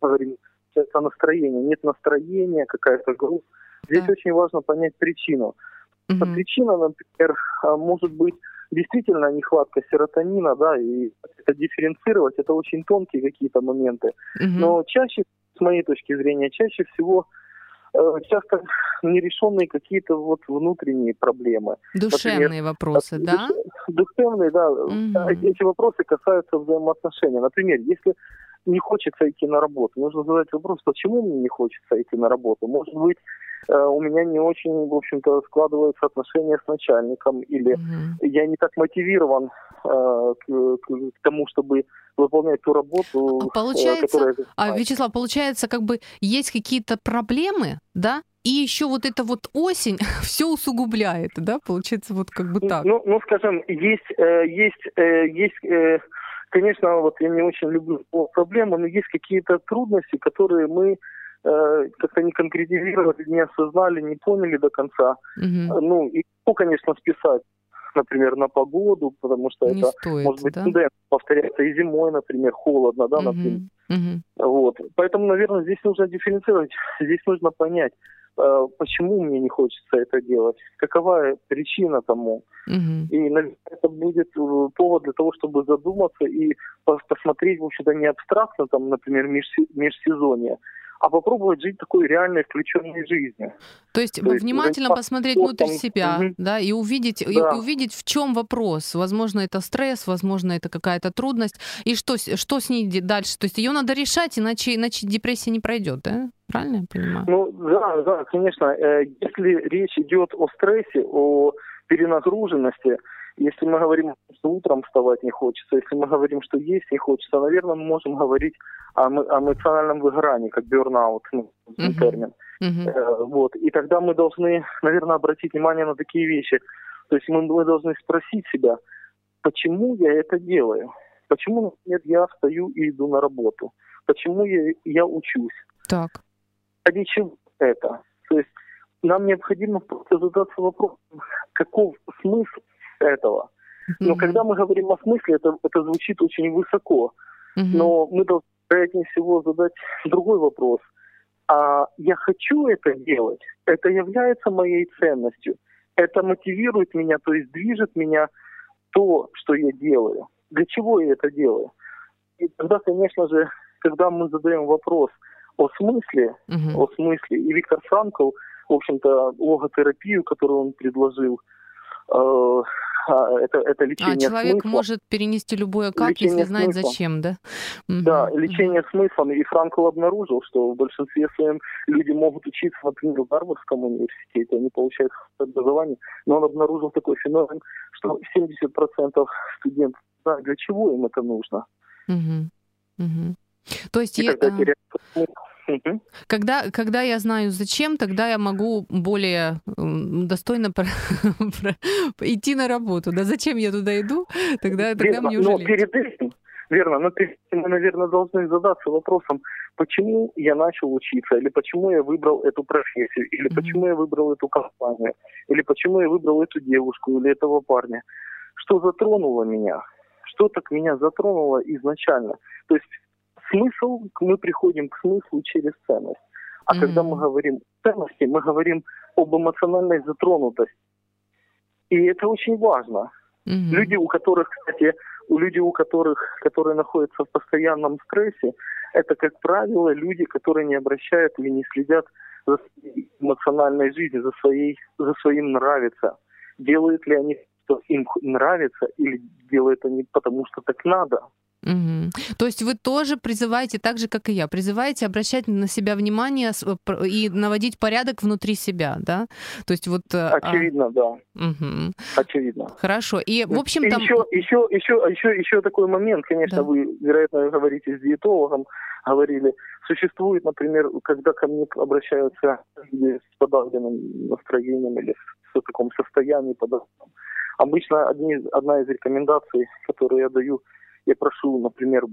говорим, это настроение, нет настроения, какая-то грусть. Здесь да. очень важно понять причину. Угу. Причина, например, а, может быть действительно нехватка серотонина, да, и это дифференцировать, это очень тонкие какие-то моменты. Угу. Но чаще, с моей точки зрения, чаще всего часто нерешенные какие-то вот внутренние проблемы. Душевные Например, вопросы, да? Душевные, да. Угу. Эти вопросы касаются взаимоотношений. Например, если не хочется идти на работу, нужно задать вопрос, почему мне не хочется идти на работу. Может быть, Э, у меня не очень, в общем-то, складываются отношения с начальником, или угу. я не так мотивирован э, к, к, к тому, чтобы выполнять ту работу, а получается, которая... А, Вячеслав, получается, как бы есть какие-то проблемы, да, и еще вот эта вот осень *laughs* все усугубляет, да, получается вот как бы так. Ну, ну скажем, есть, э, есть, есть, конечно, вот я не очень люблю проблемы, но есть какие-то трудности, которые мы Э, как-то не конкретизировали, не осознали, не поняли до конца. Угу. Ну, и ну, конечно, списать, например, на погоду, потому что не это стоит, может быть да? тенденция повторяется и зимой, например, холодно, да, например. Угу. Вот. Поэтому, наверное, здесь нужно дифференцировать, здесь нужно понять, э, почему мне не хочется это делать, какова причина тому. Угу. И, наверное, это будет повод для того, чтобы задуматься и посмотреть, в общем-то, не абстрактно, там, например, межсезонье, а попробовать жить такой реальной включенной жизнью. То есть, То внимательно есть, посмотреть внутрь себя, угу. да, и увидеть, да. и увидеть, в чем вопрос. Возможно, это стресс, возможно, это какая-то трудность. И что, что с ней дальше? То есть ее надо решать, иначе, иначе депрессия не пройдет, да? Правильно я понимаю? Ну да, да, конечно. Э, если речь идет о стрессе, о перенагруженности, если мы говорим, что утром вставать не хочется, если мы говорим, что есть не хочется, наверное, мы можем говорить о, о эмоциональном выгорании, как бернаут, ну, uh-huh. термин. Uh-huh. Э, вот. И тогда мы должны, наверное, обратить внимание на такие вещи. То есть мы, мы должны спросить себя, почему я это делаю? Почему, например, я встаю и иду на работу? Почему я, я учусь? Так. Ради чего это? То есть нам необходимо просто задаться вопросом, каков смысл этого. Но когда мы говорим о смысле, это, это звучит очень высоко. Но мы должны, вероятнее всего, задать другой вопрос. А я хочу это делать? Это является моей ценностью? Это мотивирует меня, то есть движет меня то, что я делаю? Для чего я это делаю? И тогда, конечно же, когда мы задаем вопрос о смысле, mm-hmm. о смысле, и Виктор Франкл, в общем-то, логотерапию, которую он предложил, это, это лечение А человек смысла. может перенести любое как, лечение если знает смыслом. зачем, да? Да, угу. лечение смыслом. И Франкл обнаружил, что в большинстве своем люди могут учиться, например, в Гарвардском университете, они получают образование, но он обнаружил такой феномен, что 70% студентов, да, для чего им это нужно? Угу. Угу. То есть... И я... когда теряют когда, когда я знаю зачем, тогда я могу более достойно про, *laughs* про, идти на работу. Да зачем я туда иду, тогда, тогда мне уже но перед этим, верно, но перед этим мы, наверное, должны задаться вопросом, почему я начал учиться, или почему я выбрал эту профессию, или mm-hmm. почему я выбрал эту компанию, или почему я выбрал эту девушку или этого парня. Что затронуло меня? Что так меня затронуло изначально? То есть смысл, мы приходим к смыслу через ценность. А mm-hmm. когда мы говорим ценности, мы говорим об эмоциональной затронутости. И это очень важно. Mm-hmm. Люди, у которых, кстати, у людей, у которых, которые находятся в постоянном стрессе, это, как правило, люди, которые не обращают или не следят за своей эмоциональной жизнью, за, своей, за своим нравится. Делают ли они что им нравится или делают они потому, что так надо. Угу. То есть вы тоже призываете, так же, как и я, призываете обращать на себя внимание и наводить порядок внутри себя, да? То есть вот... Э, а Очевидно, а... да. Угу. Очевидно. Хорошо. И, в общем, там... Еще, еще, еще, еще, еще такой момент, конечно, да. вы, вероятно, говорите с диетологом, говорили, существует, например, когда ко мне обращаются люди с подавленным настроением или в таком состоянии подавленном, обычно одни, одна из рекомендаций, которую я даю, я прошу, например,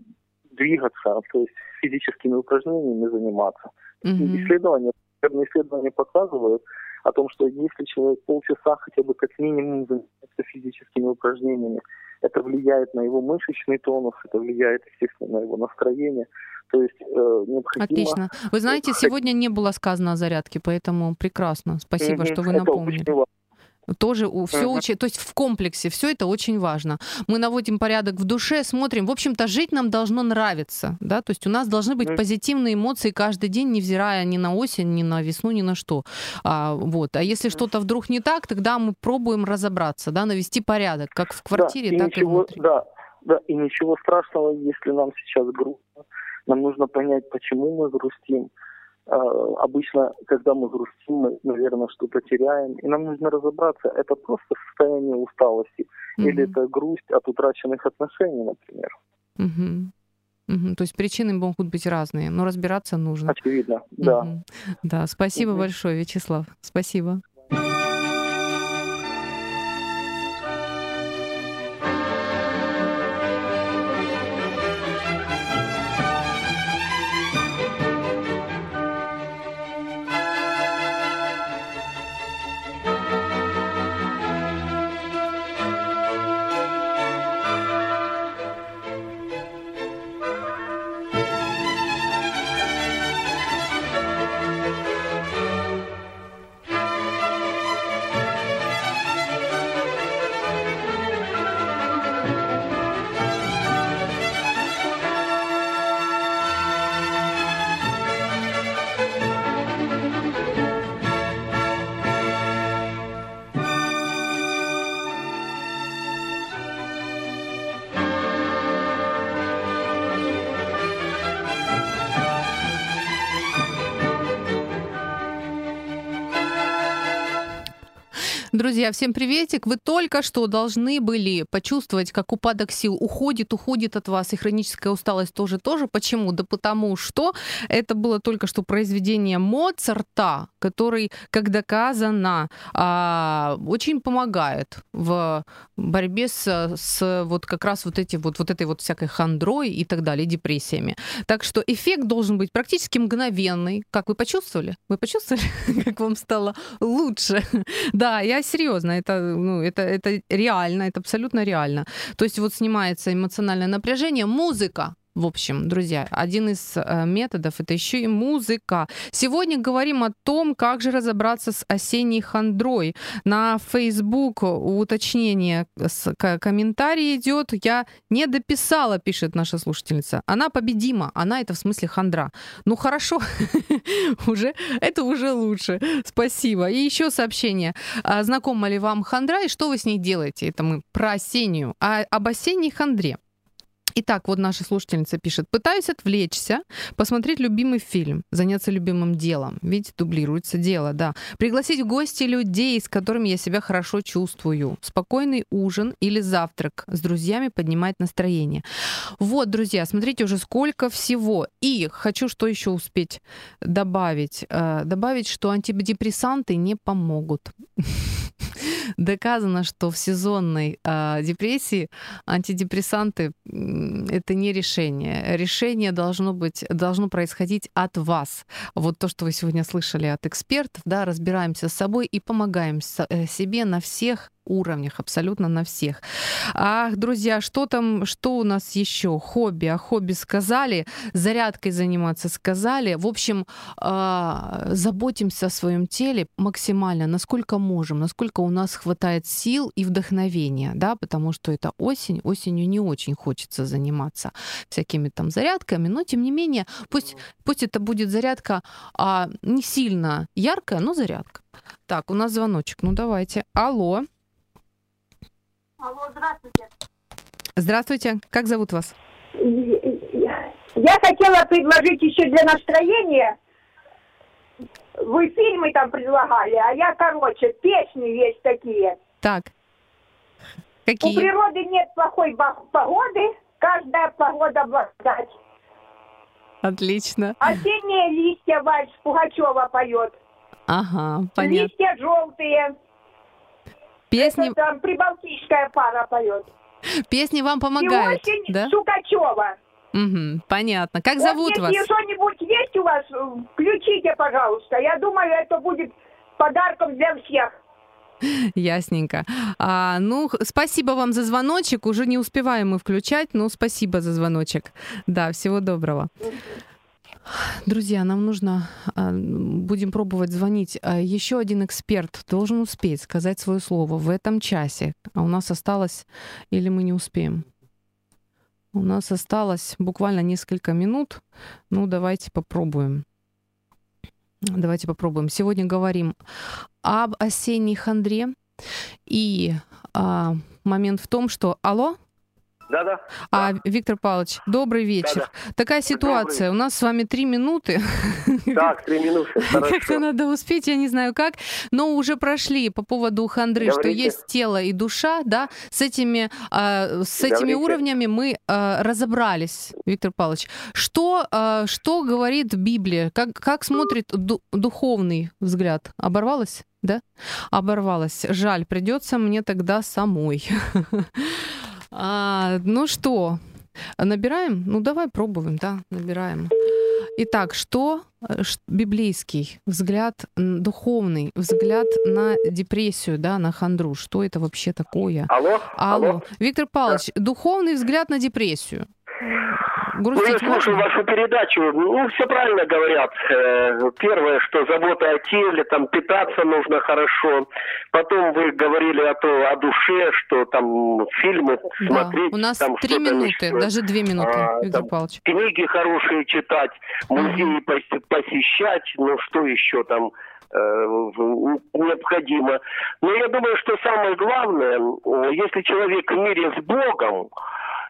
двигаться, то есть физическими упражнениями заниматься. Mm-hmm. Исследования, исследования показывают о том, что если человек полчаса хотя бы как минимум занимается физическими упражнениями, это влияет на его мышечный тонус, это влияет, естественно, на его настроение. То есть э, необходимо... Отлично. Вы знаете, сегодня не было сказано о зарядке, поэтому прекрасно. Спасибо, mm-hmm. что вы напомнили. Это очень тоже все uh-huh. учи, то есть в комплексе все это очень важно. Мы наводим порядок в душе, смотрим. В общем-то, жить нам должно нравиться, да, то есть у нас должны быть uh-huh. позитивные эмоции каждый день, невзирая ни на осень, ни на весну, ни на что. А, вот. А если uh-huh. что-то вдруг не так, тогда мы пробуем разобраться, да, навести порядок, как в квартире, да, так и, ничего, и внутри. Да, да, и ничего страшного, если нам сейчас грустно. Нам нужно понять, почему мы грустим обычно, когда мы грустим, мы, наверное, что-то теряем, и нам нужно разобраться, это просто состояние усталости mm-hmm. или это грусть от утраченных отношений, например. Mm-hmm. Угу, то есть причины могут быть разные, но разбираться нужно. Очевидно, да. Угу. Да, спасибо угу. большое, Вячеслав. Спасибо. Друзья, всем приветик. Вы только что должны были почувствовать, как упадок сил уходит, уходит от вас, и хроническая усталость тоже тоже. Почему? Да потому что это было только что произведение Моцарта, который, как доказано, а, очень помогает в борьбе с, с вот как раз вот, эти, вот, вот этой вот всякой хандрой и так далее, депрессиями. Так что эффект должен быть практически мгновенный. Как вы почувствовали? Вы почувствовали, *laughs* как вам стало лучше? *laughs* Да, я серьезно, это, ну, это, это реально, это абсолютно реально. То есть вот снимается эмоциональное напряжение, музыка, в общем, друзья, один из э, методов это еще и музыка. Сегодня говорим о том, как же разобраться с осенней хандрой. На Facebook уточнение, с, комментарий идет. Я не дописала, пишет наша слушательница. Она победима. Она это в смысле хандра. Ну хорошо, *laughs* уже это уже лучше. Спасибо. И еще сообщение. А, знакома ли вам хандра и что вы с ней делаете? Это мы про осеннюю. А об осенней хандре. Итак, вот наша слушательница пишет. Пытаюсь отвлечься, посмотреть любимый фильм, заняться любимым делом. Видите, дублируется дело, да. Пригласить в гости людей, с которыми я себя хорошо чувствую. Спокойный ужин или завтрак с друзьями поднимает настроение. Вот, друзья, смотрите уже сколько всего. И хочу что еще успеть добавить. Э, добавить, что антидепрессанты не помогут. *laughs* Доказано, что в сезонной э, депрессии антидепрессанты это не решение. Решение должно быть, должно происходить от вас. Вот то, что вы сегодня слышали от экспертов, да, разбираемся с собой и помогаем э, себе на всех уровнях, абсолютно на всех. Ах, друзья, что там, что у нас еще? Хобби. О хобби сказали, зарядкой заниматься сказали. В общем, э, заботимся о своем теле максимально, насколько можем, насколько у нас хватает сил и вдохновения, да, потому что это осень, осенью не очень хочется заниматься всякими там зарядками, но тем не менее, пусть, пусть это будет зарядка а, не сильно яркая, но зарядка. Так, у нас звоночек, ну давайте. Алло. Алло, здравствуйте. Здравствуйте. Как зовут вас? Я хотела предложить еще для настроения. Вы фильмы там предлагали, а я, короче, песни есть такие. Так. Какие? У природы нет плохой погоды, каждая погода благодать. Отлично. Осенние листья вальс Пугачева поет. Ага, понятно. Листья желтые. Песни... Это там прибалтийская пара поет. Песни вам помогают, И да? Сукачева. Угу, понятно. Как зовут вот, вас? Если что-нибудь есть у вас, включите, пожалуйста. Я думаю, это будет подарком для всех. Ясненько. А, ну, спасибо вам за звоночек. Уже не успеваем мы включать, но спасибо за звоночек. Да, всего доброго. Друзья, нам нужно, а, будем пробовать звонить. А, Еще один эксперт должен успеть сказать свое слово в этом часе. А у нас осталось, или мы не успеем? У нас осталось буквально несколько минут. Ну, давайте попробуем. Давайте попробуем. Сегодня говорим об осенней хандре. И а, момент в том, что... Алло? Да-да. А, Виктор Павлович, добрый вечер. Да-да. Такая ситуация. Добрый. У нас с вами три минуты. Так, три минуты. *laughs* Как-то надо успеть, я не знаю как. Но уже прошли по поводу хандры, что Говорите. есть тело и душа, да. С этими, а, с этими Говорите. уровнями мы а, разобрались, Виктор Павлович. Что, а, что говорит Библия? Как, как смотрит ду- духовный взгляд? Оборвалась? Да? Оборвалась. Жаль, придется мне тогда самой. *laughs* А, ну что, набираем? Ну давай пробуем, да, набираем. Итак, что э, библейский взгляд, духовный взгляд на депрессию, да, на хандру? Что это вообще такое? Алло? Алло, Виктор Павлович, духовный взгляд на депрессию. Ну, я Грустить слушаю можно? вашу передачу. Ну, все правильно говорят. Э, Первое, что забота о теле, там питаться нужно хорошо. Потом вы говорили о, то, о душе, что там фильмы Да, смотреть. у нас там три минуты, еще. даже две минуты, А, Виктор Павлович. Книги хорошие читать, музеи пос- посещать, ну что еще там э, необходимо. Но я думаю, что самое главное, э, если человек в мире с Богом,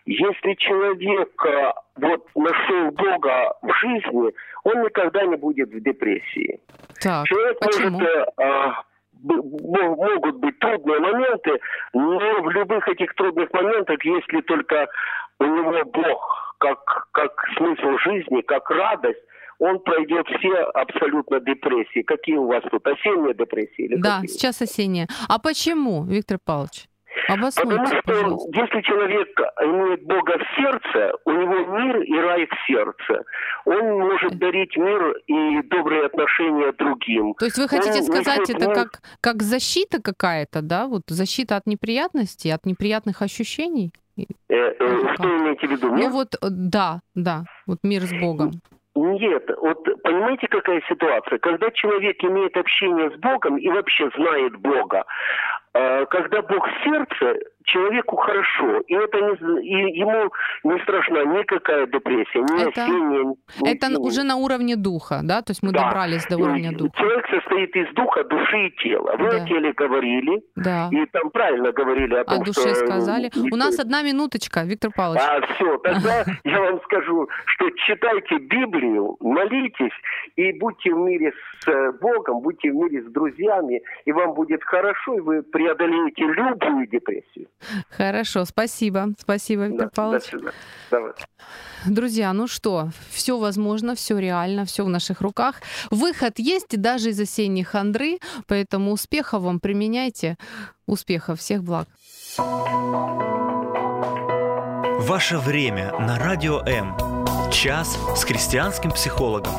если человек э, вот нашел Бога в жизни, он никогда не будет в депрессии. Так, Человек почему? может э, а, б- мо- могут быть трудные моменты, но в любых этих трудных моментах, если только у него Бог как, как смысл жизни, как радость, он пройдет все абсолютно депрессии. Какие у вас тут осенние депрессии? Или Да, какие? сейчас осенняя. А почему, Виктор Павлович? Потому Обоснуйте, что пожалуйста. если человек имеет Бога в сердце, у него мир и рай в сердце. Он может дарить мир и добрые отношения другим. То есть вы хотите Он сказать, несет это мир- как, как защита какая-то, да? Вот защита от неприятностей, от неприятных ощущений? Э, э, что имеете в виду? Ну вот, э, да, да, вот мир с Богом. Нет, вот понимаете, какая ситуация? Когда человек имеет общение с Богом и вообще знает Бога, когда Бог сердце, человеку хорошо, и это не, и ему не страшна никакая депрессия, ни Это- осенняя, ни Это зимняя. уже на уровне духа, да? То есть мы Да. добрались до уровня духа. Человек состоит из духа, души и тела. Вы Да. о теле говорили, Да. и там правильно говорили о О том, душе что... сказали. не У нас одна минуточка, Виктор Павлович. А все, тогда *laughs* я вам скажу, что читайте Библию, молитесь и будьте в мире с э, Богом, будьте в мире с друзьями, и вам будет хорошо, и вы преодолеете любую депрессию. Хорошо, спасибо. Спасибо, Виктор Да, Павлович. свидания. Давай. Друзья, ну что, все возможно, все реально, все в наших руках. Выход есть и даже из осенней хандры, поэтому успехов вам применяйте. Успехов, всех благ. Ваше время на Радио М. Час с христианским психологом.